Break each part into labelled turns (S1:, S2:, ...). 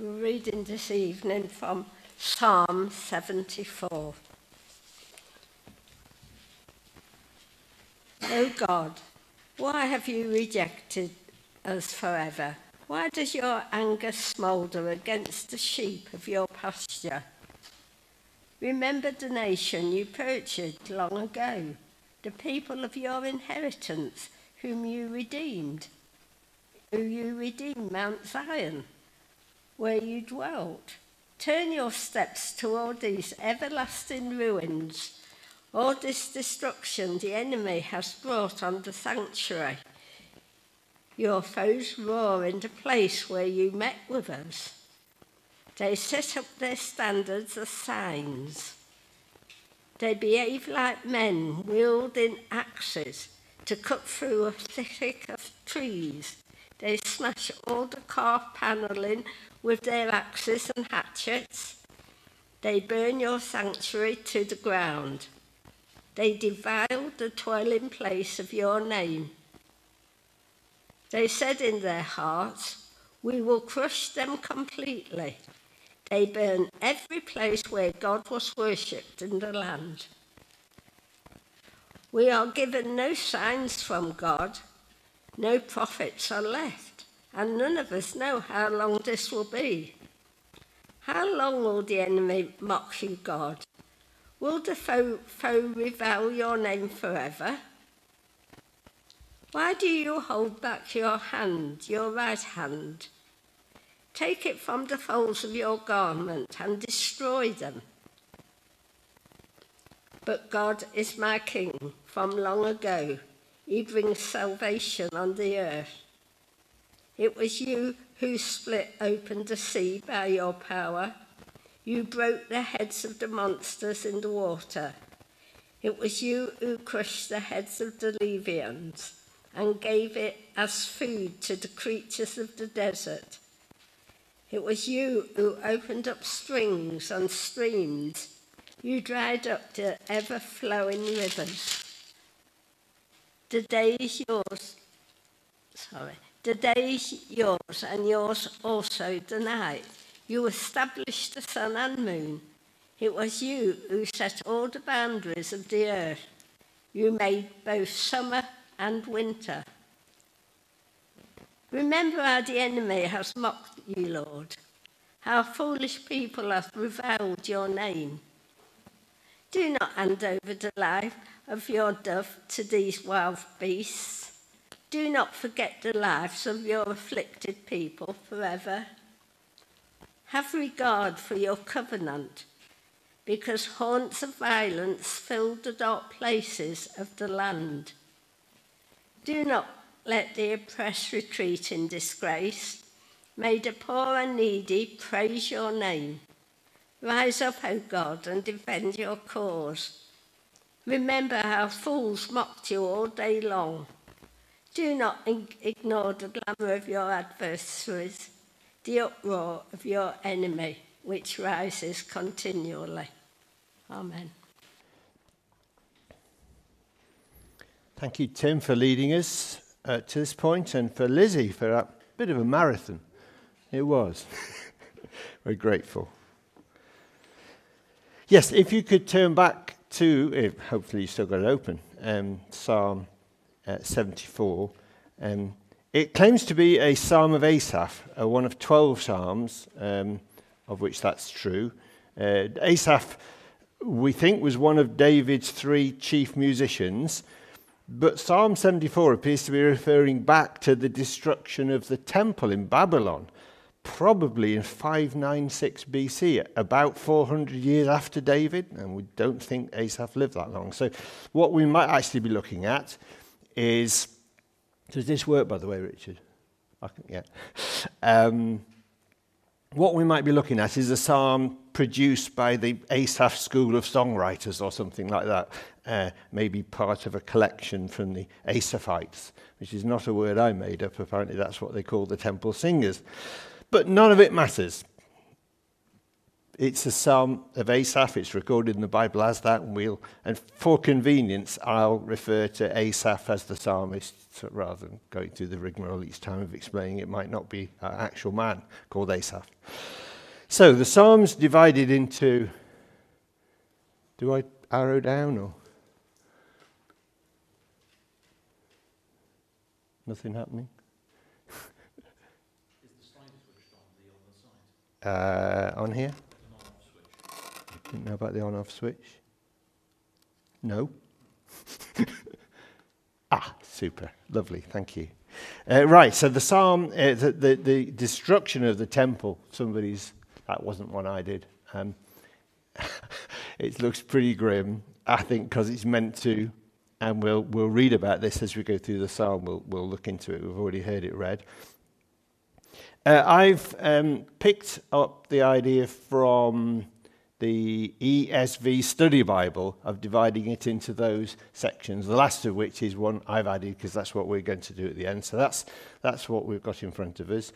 S1: We're reading this evening from Psalm 74. O God, why have you rejected us forever? Why does your anger smoulder against the sheep of your pasture? Remember the nation you purchased long ago, the people of your inheritance, whom you redeemed, who you redeemed Mount Zion, where you dwelt. Turn your steps toward these everlasting ruins, all this destruction the enemy has brought on the sanctuary. Your foes roar in the place where you met with us. They set up their standards as signs. They behave like men wielding axes to cut through a thicket of trees. They smash all the carved panelling with their axes and hatchets. They burn your sanctuary to the ground. They defile the dwelling place of your name. They said in their hearts, We will crush them completely. They burn every place where God was worshipped in the land. We are given no signs from God, no prophets are left, and none of us know how long this will be. How long will the enemy mock you, God? Will the foe, foe revile your name forever? Why do you hold back your hand, your right hand? Take it from the folds of your garment and destroy them. But God is my King from long ago. He brings salvation on the earth. It was you who split open the sea by your power. You broke the heads of the monsters in the water. It was you who crushed the heads of the Levians and gave it as food to the creatures of the desert. It was you who opened up springs and streams. You dried up the ever flowing rivers. The day is yours. Sorry. The day is yours, and yours also the night. You established the sun and moon. It was you who set all the boundaries of the earth. You made both summer and winter. Remember how the enemy has mocked you, Lord, how foolish people have reviled your name. Do not hand over the life of your dove to these wild beasts. Do not forget the lives of your afflicted people forever. Have regard for your covenant, because haunts of violence fill the dark places of the land. Do not let the oppressed retreat in disgrace. May the poor and needy praise your name. Rise up, O God, and defend your cause. Remember how fools mocked you all day long. Do not ignore the glamour of your adversaries, the uproar of your enemy, which rises continually. Amen.
S2: Thank you, Tim, for leading us uh, to this point, and for Lizzie for a bit of a marathon. It was. We're grateful. Yes, if you could turn back to, hopefully you still got it open, um, Psalm 74. Um, it claims to be a psalm of Asaph, uh, one of 12 psalms, um, of which that's true. Uh, Asaph, we think, was one of David's three chief musicians. But Psalm 74 appears to be referring back to the destruction of the temple in Babylon, probably in 596 BC, about 400 years after David, and we don't think Asaph lived that long. So, what we might actually be looking at is does this work, by the way, Richard? Can, yeah. Um, what we might be looking at is a psalm produced by the Asaph School of Songwriters or something like that, uh, maybe part of a collection from the Asaphites, which is not a word I made up. Apparently, that's what they call the temple singers. But none of it matters. It's a psalm of Asaph. It's recorded in the Bible as that, and we'll, and for convenience, I'll refer to Asaph as the psalmist rather than going through the rigmarole each time of explaining it might not be an actual man called Asaph. So the psalm's divided into. Do I arrow down or? Nothing happening? Is the slide switched on the other side? Uh, on here? Didn't know about the on off switch? No? ah, super. Lovely. Thank you. Uh, right, so the psalm, uh, the, the, the, destruction of the temple, somebody's, that wasn't one I did. Um, it looks pretty grim, I think, because it's meant to and we'll, we'll read about this as we go through the psalm. We'll, we'll look into it. We've already heard it read. Uh, I've um, picked up the idea from the ESV Study Bible of dividing it into those sections, the last of which is one I've added because that's what we're going to do at the end. So that's, that's what we've got in front of us.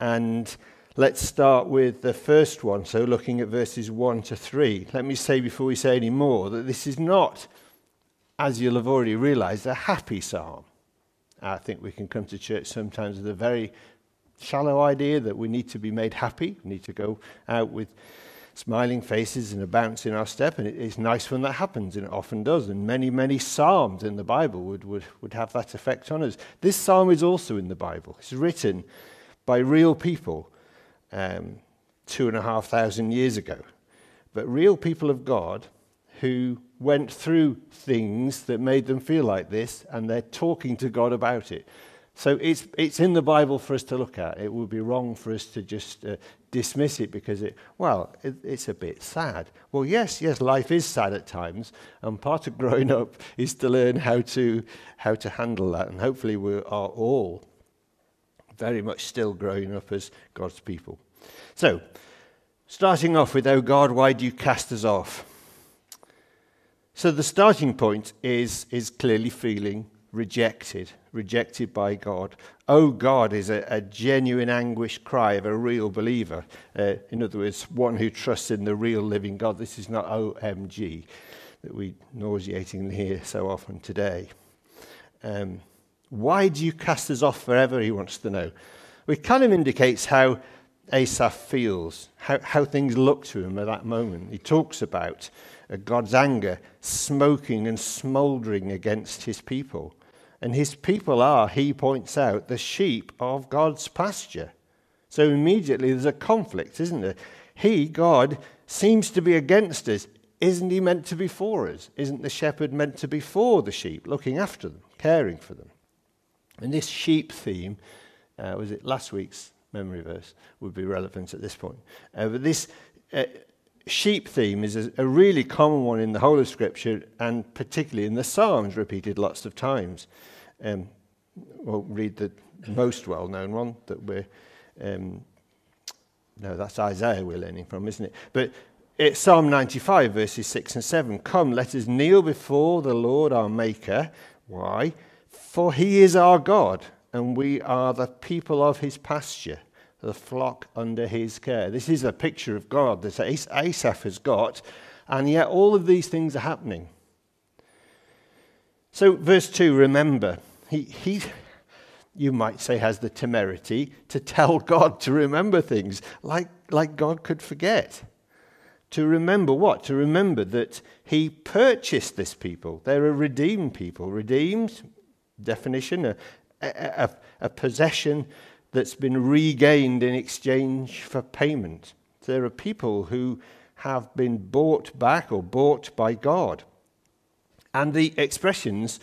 S2: And let's start with the first one. So looking at verses 1 to 3. Let me say before we say any more that this is not as you'll have already realized, a happy psalm. I think we can come to church sometimes with a very shallow idea that we need to be made happy, we need to go out with smiling faces and a bounce in our step, and it's nice when that happens, and it often does. And many, many psalms in the Bible would, would, would have that effect on us. This psalm is also in the Bible. It's written by real people um, two and a half thousand years ago. But real people of God who went through things that made them feel like this, and they're talking to God about it. So it's, it's in the Bible for us to look at. It would be wrong for us to just uh, dismiss it because it, well, it, it's a bit sad. Well, yes, yes, life is sad at times, and part of growing up is to learn how to, how to handle that. And hopefully, we are all very much still growing up as God's people. So, starting off with, Oh God, why do you cast us off? So the starting point is, is clearly feeling rejected, rejected by God. Oh God is a, a genuine anguish cry of a real believer. Uh, in other words, one who trusts in the real living God. This is not OMG that we nauseatingly hear so often today. Um, why do you cast us off forever? He wants to know. It kind of indicates how Asaph feels, how, how things look to him at that moment. He talks about God's anger smoking and smouldering against his people. And his people are, he points out, the sheep of God's pasture. So immediately there's a conflict, isn't there? He, God, seems to be against us. Isn't he meant to be for us? Isn't the shepherd meant to be for the sheep, looking after them, caring for them? And this sheep theme, uh, was it last week's memory verse, would be relevant at this point. Uh, but this uh, sheep theme is a, a, really common one in the whole of Scripture, and particularly in the Psalms, repeated lots of times. Um, we'll read the most well known one that we're. Um, no, that's Isaiah we're learning from, isn't it? But it's Psalm 95, verses 6 and 7. Come, let us kneel before the Lord our Maker. Why? For he is our God, and we are the people of his pasture the flock under his care. This is a picture of God that Asaph has got, and yet all of these things are happening. So, verse 2 remember, he, he, you might say, has the temerity to tell God to remember things like, like God could forget. To remember what? To remember that he purchased this people. They're a redeemed people. Redeemed, definition, a, a, a possession that's been regained in exchange for payment. There are people who have been bought back or bought by God. And the expressions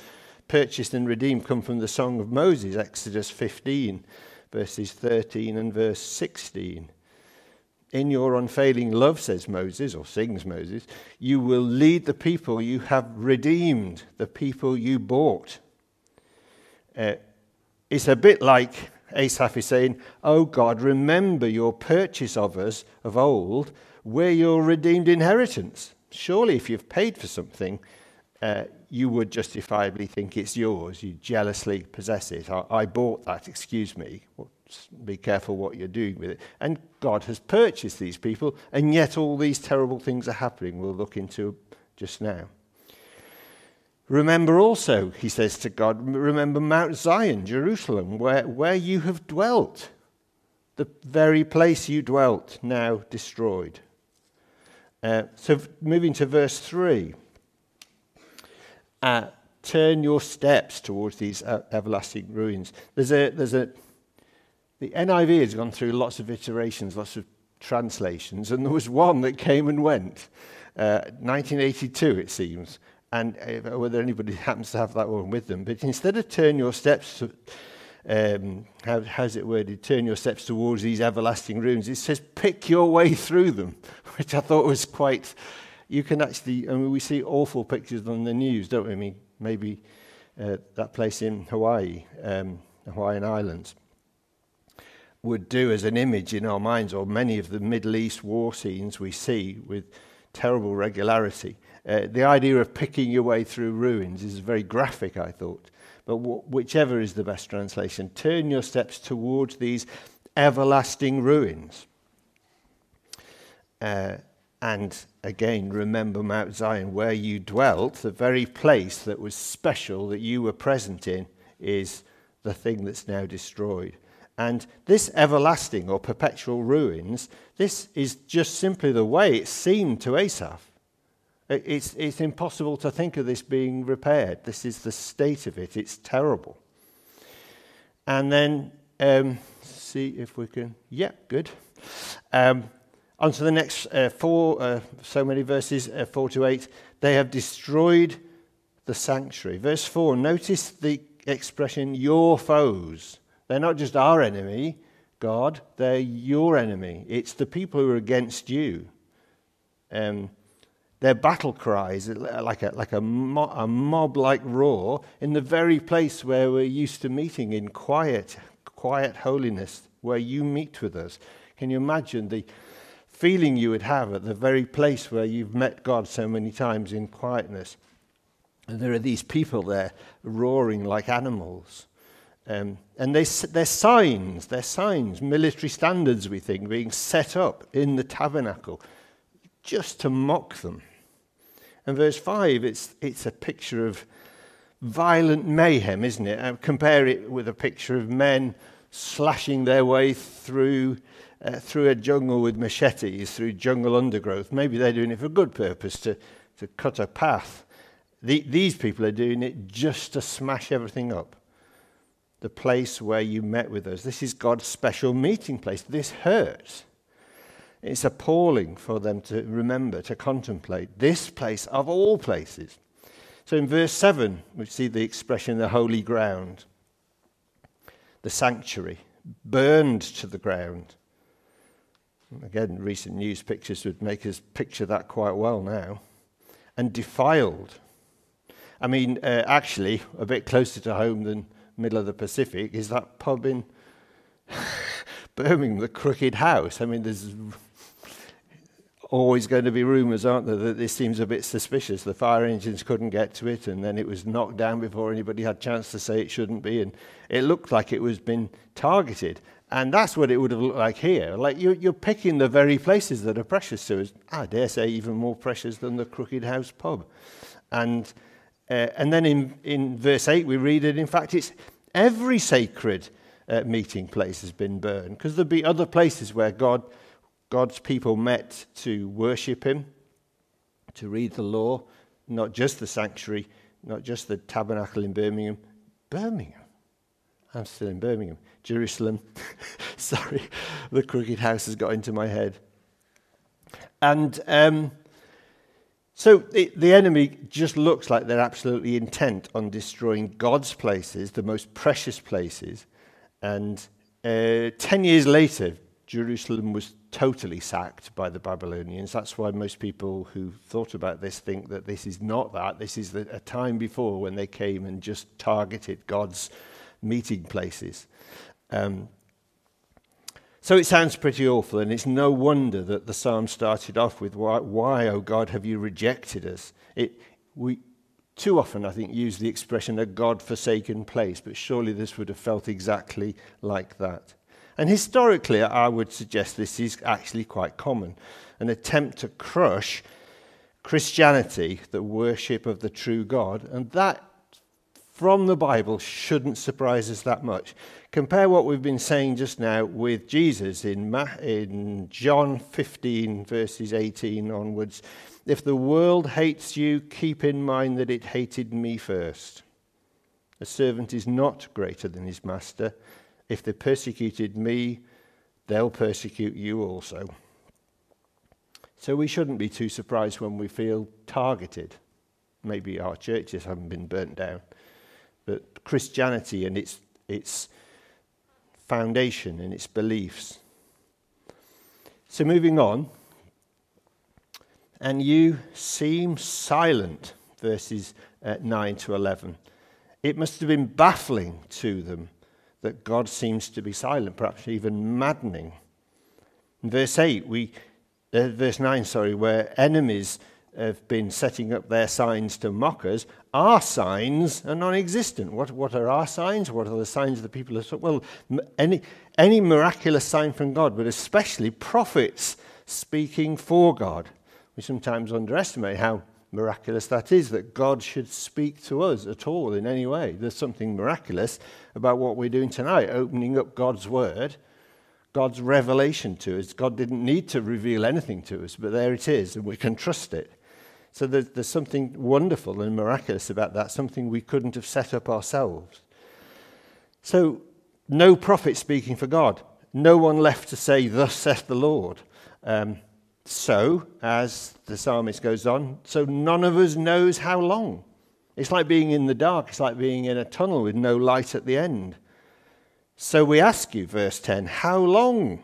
S2: purchased and redeemed come from the Song of Moses, Exodus 15, verses 13 and verse 16. In your unfailing love, says Moses, or sings Moses, you will lead the people you have redeemed, the people you bought. Uh, it's a bit like Asaph is saying, Oh God, remember your purchase of us of old, we're your redeemed inheritance. Surely, if you've paid for something, uh, you would justifiably think it's yours. You jealously possess it. I, I bought that, excuse me. Be careful what you're doing with it. And God has purchased these people, and yet all these terrible things are happening. We'll look into just now. Remember also, he says to God, remember Mount Zion, Jerusalem, where, where you have dwelt, the very place you dwelt, now destroyed. Uh, so, moving to verse 3 uh, turn your steps towards these uh, everlasting ruins. There's a, there's a, the NIV has gone through lots of iterations, lots of translations, and there was one that came and went. 1982, uh, it seems, and uh, whether anybody happens to have that one with them. But instead of turn your steps, to, um, how, how's it worded? Turn your steps towards these everlasting ruins. It says pick your way through them, which I thought was quite. You can actually, I mean, we see awful pictures on the news, don't we? I mean, maybe uh, that place in Hawaii, um, Hawaiian Islands, would do as an image in our minds, or many of the Middle East war scenes we see with terrible regularity. Uh, the idea of picking your way through ruins is very graphic, I thought. But whichever is the best translation, turn your steps towards these everlasting ruins. Uh, and again, remember Mount Zion, where you dwelt, the very place that was special that you were present in, is the thing that's now destroyed. And this everlasting or perpetual ruins, this is just simply the way it seemed to Asaph. It's, it's impossible to think of this being repaired. This is the state of it. It's terrible. And then, um, see if we can. Yeah, good. Um, on to the next uh, four, uh, so many verses, uh, four to eight. They have destroyed the sanctuary. Verse four, notice the expression, your foes. They're not just our enemy, God, they're your enemy. It's the people who are against you. Um, their battle cries, like a, like a, mo- a mob like roar, in the very place where we're used to meeting in quiet, quiet holiness, where you meet with us. Can you imagine the feeling you would have at the very place where you've met God so many times in quietness? And there are these people there roaring like animals. Um, and they, they're signs, they're signs, military standards, we think, being set up in the tabernacle just to mock them. And verse 5, it's, it's a picture of violent mayhem, isn't it? Uh, compare it with a picture of men slashing their way through, uh, through a jungle with machetes, through jungle undergrowth. Maybe they're doing it for a good purpose, to, to cut a path. The, these people are doing it just to smash everything up. The place where you met with us. This is God's special meeting place. This hurts. It's appalling for them to remember, to contemplate this place of all places. So in verse 7, we see the expression the holy ground, the sanctuary, burned to the ground. Again, recent news pictures would make us picture that quite well now. And defiled. I mean, uh, actually, a bit closer to home than middle of the Pacific is that pub in Birmingham, the Crooked House. I mean, there's always going to be rumours, aren't there, that this seems a bit suspicious. The fire engines couldn't get to it, and then it was knocked down before anybody had a chance to say it shouldn't be, and it looked like it was been targeted. And that's what it would have looked like here. Like you're, you're picking the very places that are precious to us. I dare say even more precious than the Crooked House pub. And, uh, and then in, in verse 8 we read it, in fact, it's every sacred uh, meeting place has been burned, because there'd be other places where God God's people met to worship Him, to read the law, not just the sanctuary, not just the tabernacle in Birmingham. Birmingham. I'm still in Birmingham. Jerusalem. Sorry, the crooked house has got into my head. And um, so the, the enemy just looks like they're absolutely intent on destroying God's places, the most precious places. And uh, 10 years later, Jerusalem was totally sacked by the Babylonians. That's why most people who thought about this think that this is not that. This is the, a time before when they came and just targeted God's meeting places. Um, so it sounds pretty awful, and it's no wonder that the psalm started off with, Why, why O God, have you rejected us? It, we too often, I think, use the expression a God forsaken place, but surely this would have felt exactly like that. And historically, I would suggest this is actually quite common an attempt to crush Christianity, the worship of the true God. And that, from the Bible, shouldn't surprise us that much. Compare what we've been saying just now with Jesus in, Ma- in John 15, verses 18 onwards. If the world hates you, keep in mind that it hated me first. A servant is not greater than his master. If they persecuted me, they'll persecute you also. So we shouldn't be too surprised when we feel targeted. Maybe our churches haven't been burnt down, but Christianity and its, its foundation and its beliefs. So moving on, and you seem silent, verses uh, 9 to 11. It must have been baffling to them that God seems to be silent, perhaps even maddening. In verse 8, we, uh, verse 9, sorry, where enemies have been setting up their signs to mock us, our signs are non existent. What, what are our signs? What are the signs of the people? Of, well, any, any miraculous sign from God, but especially prophets speaking for God. We sometimes underestimate how miraculous that is, that God should speak to us at all in any way. There's something miraculous about what we're doing tonight, opening up God's Word, God's revelation to us. God didn't need to reveal anything to us, but there it is, and we can trust it. So there's, there's something wonderful and miraculous about that, something we couldn't have set up ourselves. So, no prophet speaking for God, no one left to say, Thus saith the Lord. Um, so, as the psalmist goes on, so none of us knows how long. It's like being in the dark, it's like being in a tunnel with no light at the end. So we ask you, verse 10, how long?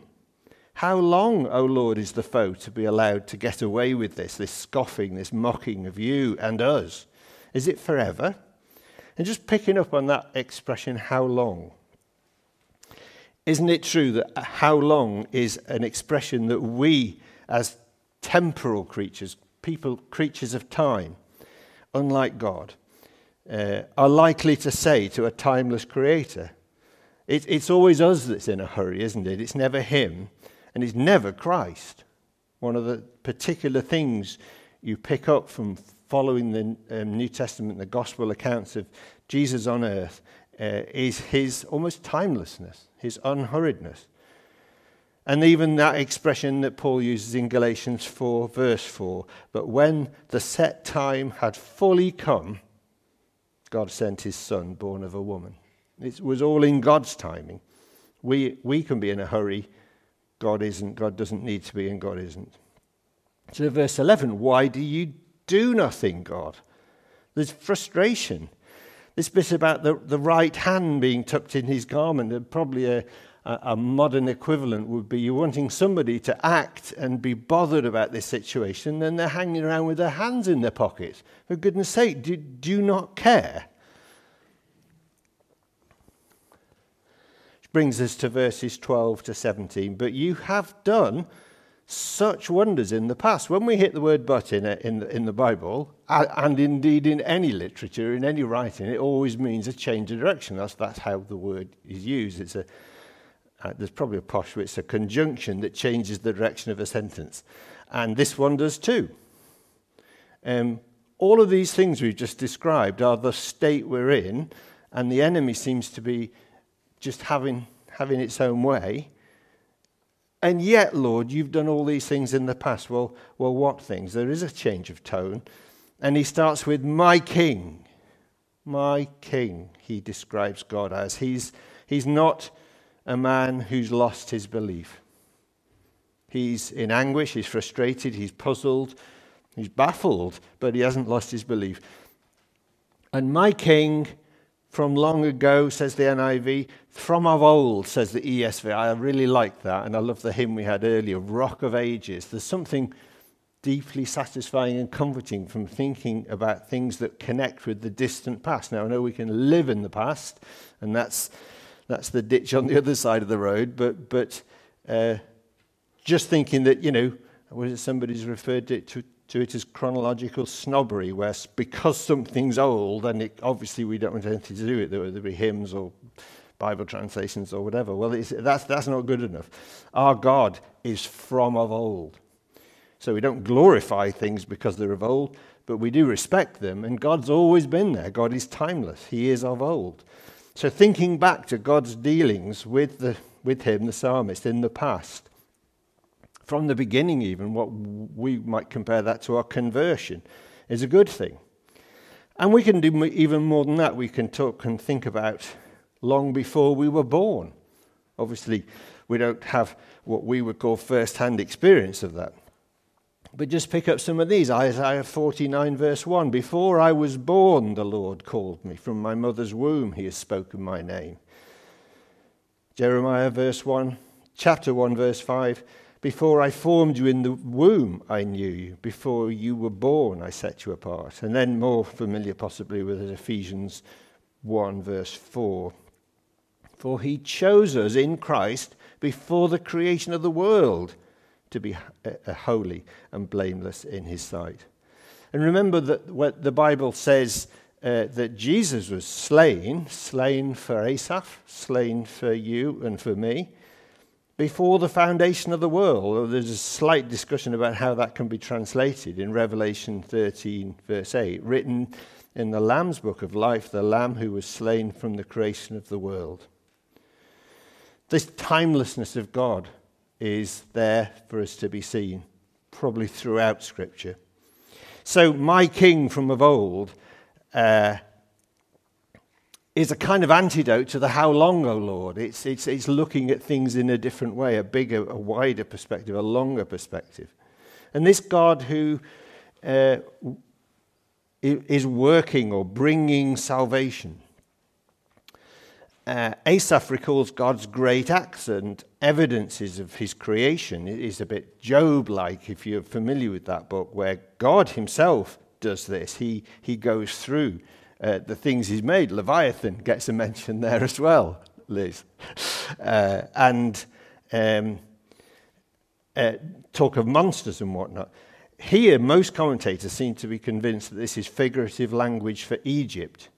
S2: How long, O Lord, is the foe to be allowed to get away with this, this scoffing, this mocking of you and us? Is it forever? And just picking up on that expression, how long? Isn't it true that how long is an expression that we as temporal creatures, people, creatures of time, unlike God, uh, are likely to say to a timeless creator. It, it's always us that's in a hurry, isn't it? It's never Him, and never Christ. One of the particular things you pick up from following the um, New Testament, the gospel accounts of Jesus on earth, uh, is his almost timelessness, his unhurriedness. And even that expression that Paul uses in Galatians 4, verse 4 but when the set time had fully come, God sent his son, born of a woman. It was all in God's timing. We, we can be in a hurry. God isn't. God doesn't need to be, and God isn't. So, verse 11 why do you do nothing, God? There's frustration. This bit about the, the right hand being tucked in his garment, probably a, a, modern equivalent would be you're wanting somebody to act and be bothered about this situation, and they're hanging around with their hands in their pockets. For goodness sake, do, do you not care? Which brings us to verses 12 to 17. But you have done such wonders in the past. When we hit the word but in, in, the, in the Bible, and indeed in any literature, in any writing, it always means a change of direction. That's, that's how the word is used. It's a, uh, there's probably a posh word, it's a conjunction that changes the direction of a sentence. And this one does too. Um, all of these things we've just described are the state we're in, and the enemy seems to be just having, having its own way. And yet, Lord, you've done all these things in the past. Well, well, what things? There is a change of tone. And he starts with, My King. My King, he describes God as. He's, he's not a man who's lost his belief. He's in anguish, he's frustrated, he's puzzled, he's baffled, but he hasn't lost his belief. And my king from long ago, says the NIV, from of old, says the ESV. I really like that, and I love the hymn we had earlier, Rock of Ages. There's something deeply satisfying and comforting from thinking about things that connect with the distant past. Now, I know we can live in the past, and that's that's the ditch on the other side of the road. But, but uh, just thinking that, you know, was it somebody's referred to, to, to it as chronological snobbery, where because something's old, and it, obviously we don't want anything to do with it, there will be hymns or Bible translations or whatever. Well, that's, that's not good enough. Our God is from of old. So we don't glorify things because they're of old, but we do respect them, and God's always been there. God is timeless, He is of old. So thinking back to God's dealings with, the, with him, the psalmist, in the past, from the beginning, even, what we might compare that to our conversion, is a good thing. And we can do even more than that. We can talk and think about long before we were born. Obviously, we don't have what we would call first hand experience of that. But just pick up some of these. Isaiah 49, verse 1 Before I was born, the Lord called me. From my mother's womb, he has spoken my name. Jeremiah, verse 1, chapter 1, verse 5 Before I formed you in the womb, I knew you. Before you were born, I set you apart. And then, more familiar possibly with Ephesians 1, verse 4 For he chose us in Christ before the creation of the world to be holy and blameless in his sight. And remember that what the Bible says uh, that Jesus was slain, slain for Asaph, slain for you and for me, before the foundation of the world. There's a slight discussion about how that can be translated in Revelation 13, verse 8, written in the Lamb's book of life, the Lamb who was slain from the creation of the world. This timelessness of God is there for us to be seen, probably throughout Scripture. So, my king from of old uh, is a kind of antidote to the how long, O Lord. It's, it's, it's looking at things in a different way, a bigger, a wider perspective, a longer perspective. And this God who uh, is working or bringing salvation uh, Asaph recalls God's great acts and evidences of his creation. It is a bit Job like, if you're familiar with that book, where God himself does this. He, he goes through uh, the things he's made. Leviathan gets a mention there as well, Liz. Uh, and um, uh, talk of monsters and whatnot. Here, most commentators seem to be convinced that this is figurative language for Egypt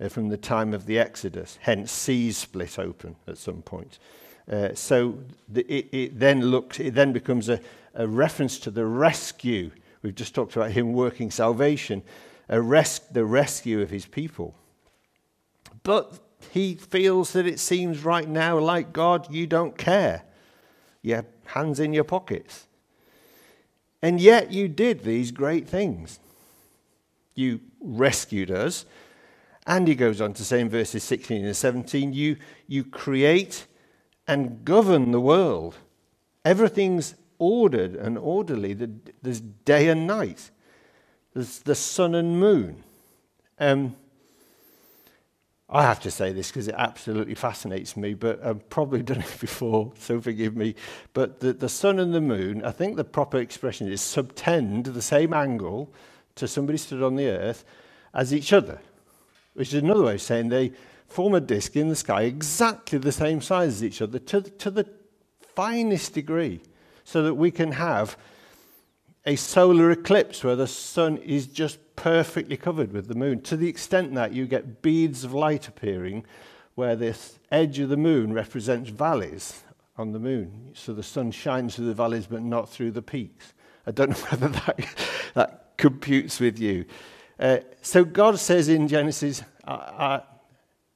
S2: uh, from the time of the Exodus, hence seas split open at some point. Uh, so the, it, it, then looks, it then becomes a, a, reference to the rescue. We've just talked about him working salvation, res- the rescue of his people. But he feels that it seems right now like God, you don't care. You have hands in your pockets. And yet you did these great things. You rescued us and he goes on to say in verses 16 and 17, you, you create and govern the world. Everything's ordered and orderly. There's day and night, the sun and moon. Um, I have to say this because it absolutely fascinates me, but I've probably done it before, so forgive me. But the, the sun and the moon, I think the proper expression is subtend the same angle to somebody stood on the earth as each other, which is another way of saying they form a disk in the sky exactly the same size as each other to, to the finest degree, so that we can have a solar eclipse where the sun is just perfectly covered with the moon, to the extent that you get beads of light appearing where this edge of the moon represents valleys on the moon. So the sun shines through the valleys but not through the peaks. I don't know whether that, that computes with you. Uh, so God says in Genesis, uh, uh,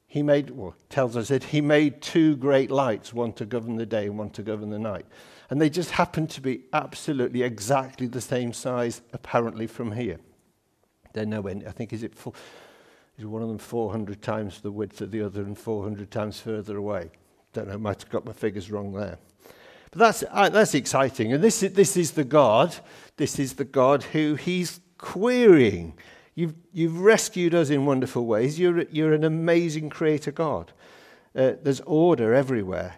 S2: He made, well, tells us that He made two great lights, one to govern the day and one to govern the night. And they just happen to be absolutely exactly the same size, apparently, from here. They're nowhere, I think, is it full, is one of them 400 times the width of the other and 400 times further away? Don't know, might have got my figures wrong there. But that's, uh, that's exciting. And this is, this is the God, this is the God who he's querying You've, you've rescued us in wonderful ways. You're, you're an amazing creator God. Uh, there's order everywhere.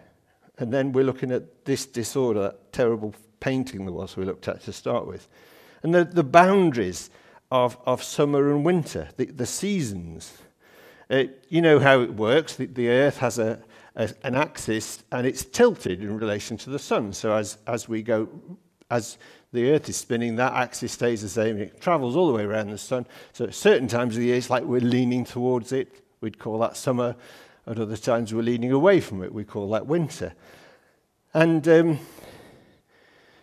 S2: And then we're looking at this disorder, that terrible painting that was we looked at to start with. And the, the boundaries of, of summer and winter, the, the seasons. Uh, you know how it works. The, the earth has a, a, an axis and it's tilted in relation to the sun. So as, as we go, as the earth is spinning, that axis stays the same. It travels all the way around the sun. So at certain times of the year, it's like we're leaning towards it. We'd call that summer. At other times, we're leaning away from it. We call that winter. And um,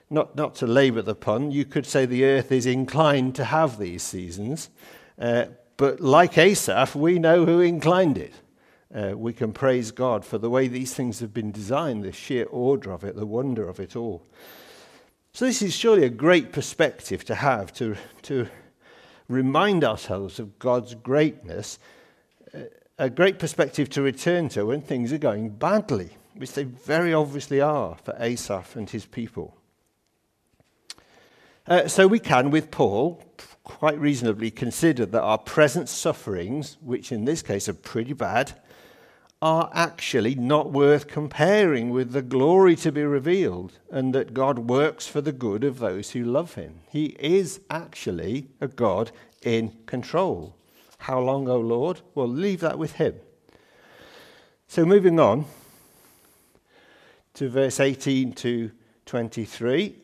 S2: not, not to labour the pun, you could say the earth is inclined to have these seasons. Uh, but like Asaph, we know who inclined it. Uh, we can praise God for the way these things have been designed, the sheer order of it, the wonder of it all. So, this is surely a great perspective to have to, to remind ourselves of God's greatness, a great perspective to return to when things are going badly, which they very obviously are for Asaph and his people. Uh, so, we can, with Paul, quite reasonably consider that our present sufferings, which in this case are pretty bad, are actually not worth comparing with the glory to be revealed, and that God works for the good of those who love him. He is actually a God in control. How long, O Lord? Well, leave that with him. So, moving on to verse 18 to 23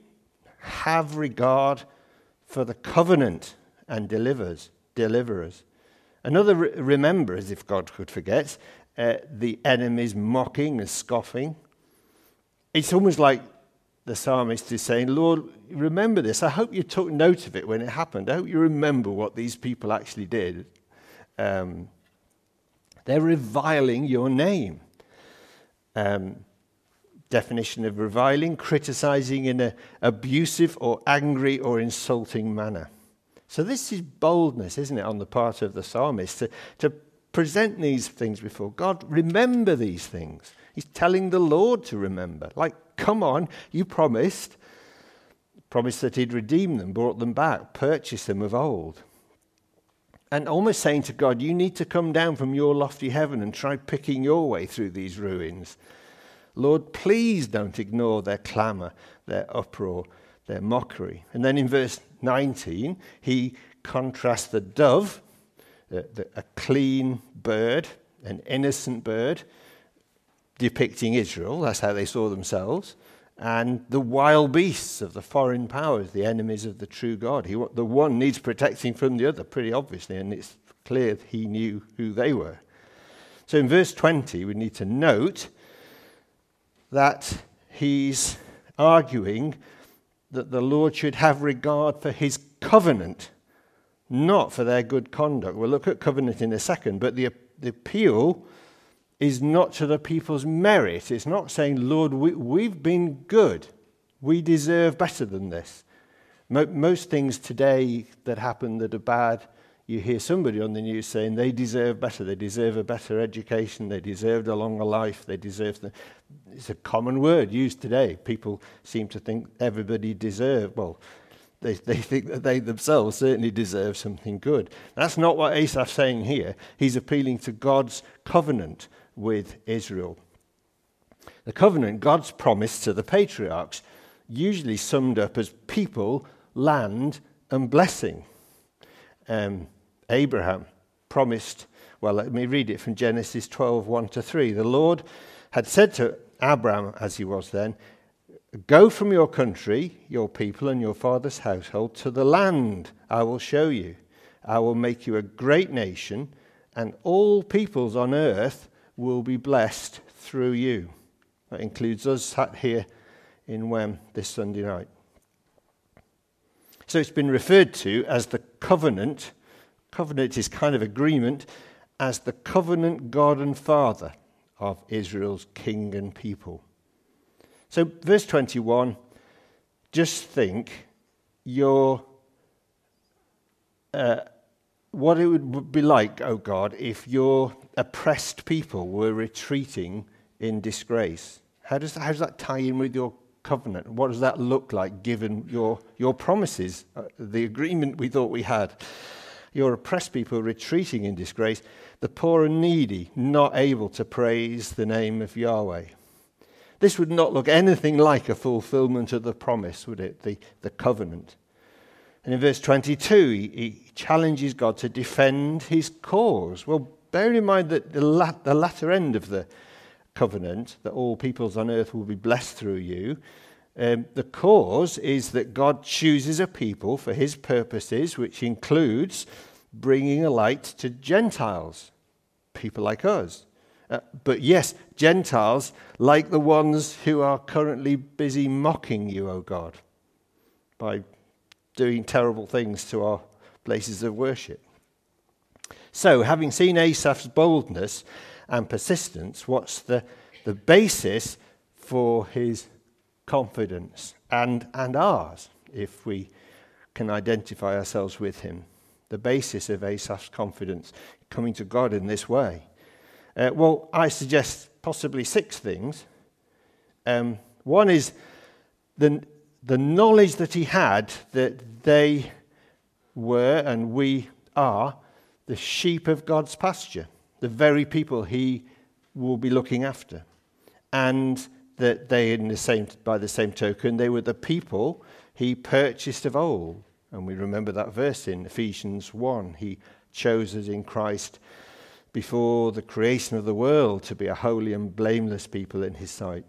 S2: have regard for the covenant and delivers, deliverers. Another re- remember, as if God could forget, uh, the enemies mocking and scoffing. It's almost like the psalmist is saying, Lord, remember this. I hope you took note of it when it happened. I hope you remember what these people actually did. Um, they're reviling your name. Um, definition of reviling, criticizing in an abusive or angry or insulting manner. So, this is boldness, isn't it, on the part of the psalmist to, to present these things before God. Remember these things. He's telling the Lord to remember. Like, come on, you promised. Promised that he'd redeem them, brought them back, purchased them of old. And almost saying to God, you need to come down from your lofty heaven and try picking your way through these ruins. Lord, please don't ignore their clamor, their uproar, their mockery. And then in verse 19, he contrasts the dove the, the, a clean bird, an innocent bird, depicting Israel, that's how they saw themselves, and the wild beasts of the foreign powers, the enemies of the true God. He, the one needs protecting from the other, pretty obviously, and it's clear he knew who they were. So in verse 20, we need to note that he's arguing that the Lord should have regard for his covenant not for their good conduct. We'll look at covenant in a second, but the, the appeal is not to the people's merit. It's not saying, Lord, we, we've been good. We deserve better than this. Mo- most things today that happen that are bad, you hear somebody on the news saying they deserve better. They deserve a better education. They deserved a longer life. They deserve the. It's a common word used today. People seem to think everybody deserves. Well, they, they think that they themselves certainly deserve something good. That's not what Asaph's saying here. He's appealing to God's covenant with Israel. The covenant, God's promise to the patriarchs, usually summed up as people, land, and blessing. Um, Abraham promised, well, let me read it from Genesis 12 1 to 3. The Lord had said to Abraham, as he was then, Go from your country, your people, and your father's household to the land I will show you. I will make you a great nation, and all peoples on earth will be blessed through you. That includes us sat here in Wem this Sunday night. So it's been referred to as the covenant. Covenant is kind of agreement as the covenant God and Father of Israel's king and people. So, verse 21 just think your, uh, what it would be like, oh God, if your oppressed people were retreating in disgrace. How does, how does that tie in with your covenant? What does that look like given your, your promises, uh, the agreement we thought we had? Your oppressed people retreating in disgrace, the poor and needy not able to praise the name of Yahweh. This would not look anything like a fulfillment of the promise, would it? The, the covenant. And in verse 22, he, he challenges God to defend his cause. Well, bear in mind that the, lat, the latter end of the covenant, that all peoples on earth will be blessed through you, um, the cause is that God chooses a people for his purposes, which includes bringing a light to Gentiles, people like us Uh, but yes, Gentiles, like the ones who are currently busy mocking you, O God, by doing terrible things to our places of worship. So, having seen Asaph's boldness and persistence, what's the, the basis for his confidence and, and ours, if we can identify ourselves with him? The basis of Asaph's confidence coming to God in this way. Uh, well, I suggest possibly six things. Um, one is the, the knowledge that he had that they were and we are the sheep of God's pasture, the very people he will be looking after. And that they, in the same, by the same token, they were the people he purchased of old. And we remember that verse in Ephesians 1. He chose us in Christ before the creation of the world to be a holy and blameless people in his sight.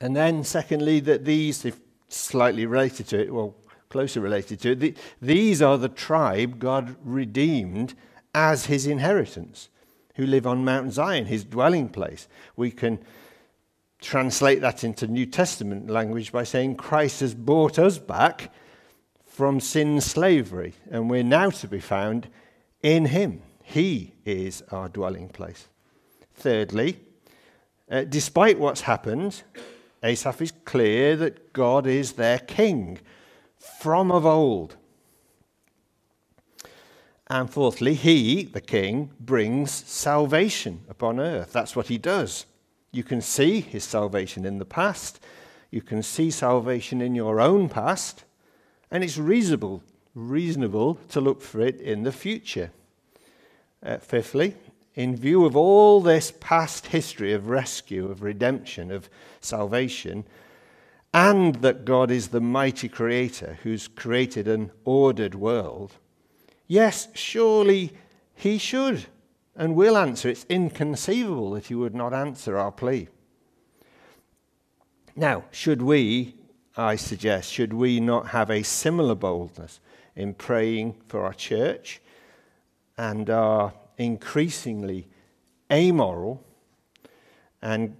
S2: And then, secondly, that these, if slightly related to it, well, closer related to it, the, these are the tribe God redeemed as his inheritance, who live on Mount Zion, his dwelling place. We can translate that into New Testament language by saying Christ has bought us back from sin slavery, and we're now to be found in him. He is our dwelling place. Thirdly, uh, despite what's happened, Asaph is clear that God is their king from of old. And fourthly, he, the king, brings salvation upon earth. That's what he does. You can see his salvation in the past, you can see salvation in your own past, and it's reasonable, reasonable to look for it in the future. Uh, fifthly, in view of all this past history of rescue, of redemption, of salvation, and that God is the mighty creator who's created an ordered world, yes, surely he should and will answer. It's inconceivable that he would not answer our plea. Now, should we, I suggest, should we not have a similar boldness in praying for our church and our increasingly amoral and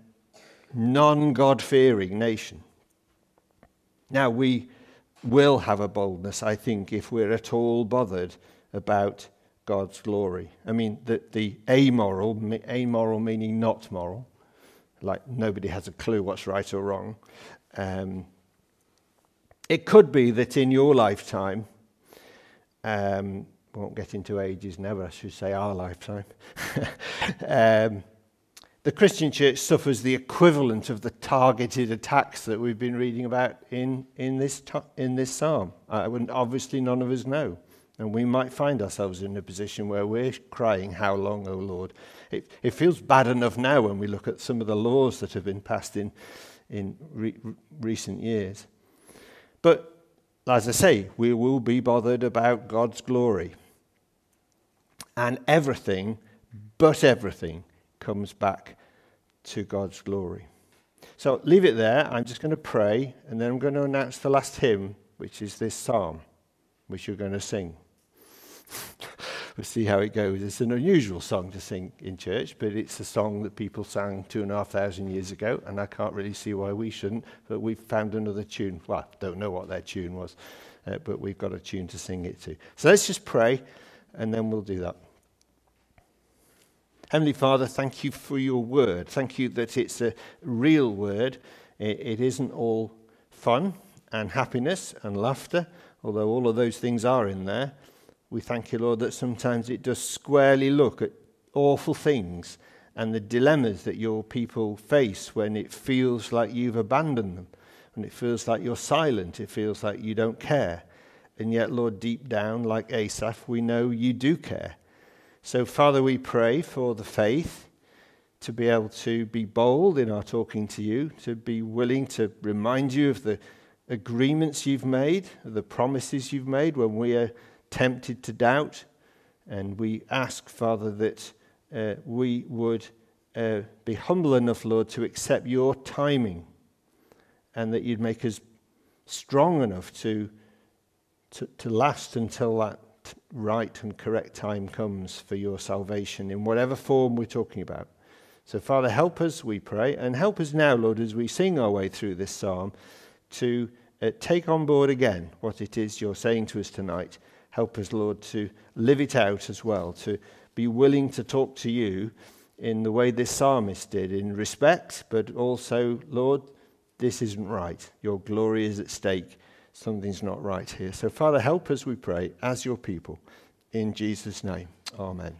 S2: non God fearing nation. Now, we will have a boldness, I think, if we're at all bothered about God's glory. I mean, the, the amoral, amoral meaning not moral, like nobody has a clue what's right or wrong. Um, it could be that in your lifetime, um, won't get into ages never, I should say our lifetime. um, the Christian church suffers the equivalent of the targeted attacks that we've been reading about in, in, this, in this psalm. Uh, obviously, none of us know. And we might find ourselves in a position where we're crying, How long, O Lord? It, it feels bad enough now when we look at some of the laws that have been passed in, in re- recent years. But as I say, we will be bothered about God's glory. And everything, but everything, comes back to God's glory. So leave it there. I'm just going to pray, and then I'm going to announce the last hymn, which is this psalm, which you're going to sing. we'll see how it goes. It's an unusual song to sing in church, but it's a song that people sang two and a half thousand years ago, and I can't really see why we shouldn't. But we've found another tune. Well, I don't know what their tune was, uh, but we've got a tune to sing it to. So let's just pray, and then we'll do that. Heavenly Father, thank you for your word. Thank you that it's a real word. It, it isn't all fun and happiness and laughter, although all of those things are in there. We thank you, Lord, that sometimes it does squarely look at awful things and the dilemmas that your people face when it feels like you've abandoned them, when it feels like you're silent, it feels like you don't care. And yet, Lord, deep down, like Asaph, we know you do care. So, Father, we pray for the faith to be able to be bold in our talking to you, to be willing to remind you of the agreements you've made, the promises you've made when we are tempted to doubt. And we ask, Father, that uh, we would uh, be humble enough, Lord, to accept your timing and that you'd make us strong enough to, to, to last until that right and correct time comes for your salvation in whatever form we're talking about. So, Father, help us, we pray, and help us now, Lord, as we sing our way through this psalm, to uh, take on board again what it is you're saying to us tonight. Help us, Lord, to live it out as well, to be willing to talk to you in the way this psalmist did, in respect, but also, Lord, this isn't right. Your glory is at stake. Something's not right here. So, Father, help us, we pray, as your people. In Jesus' name, amen.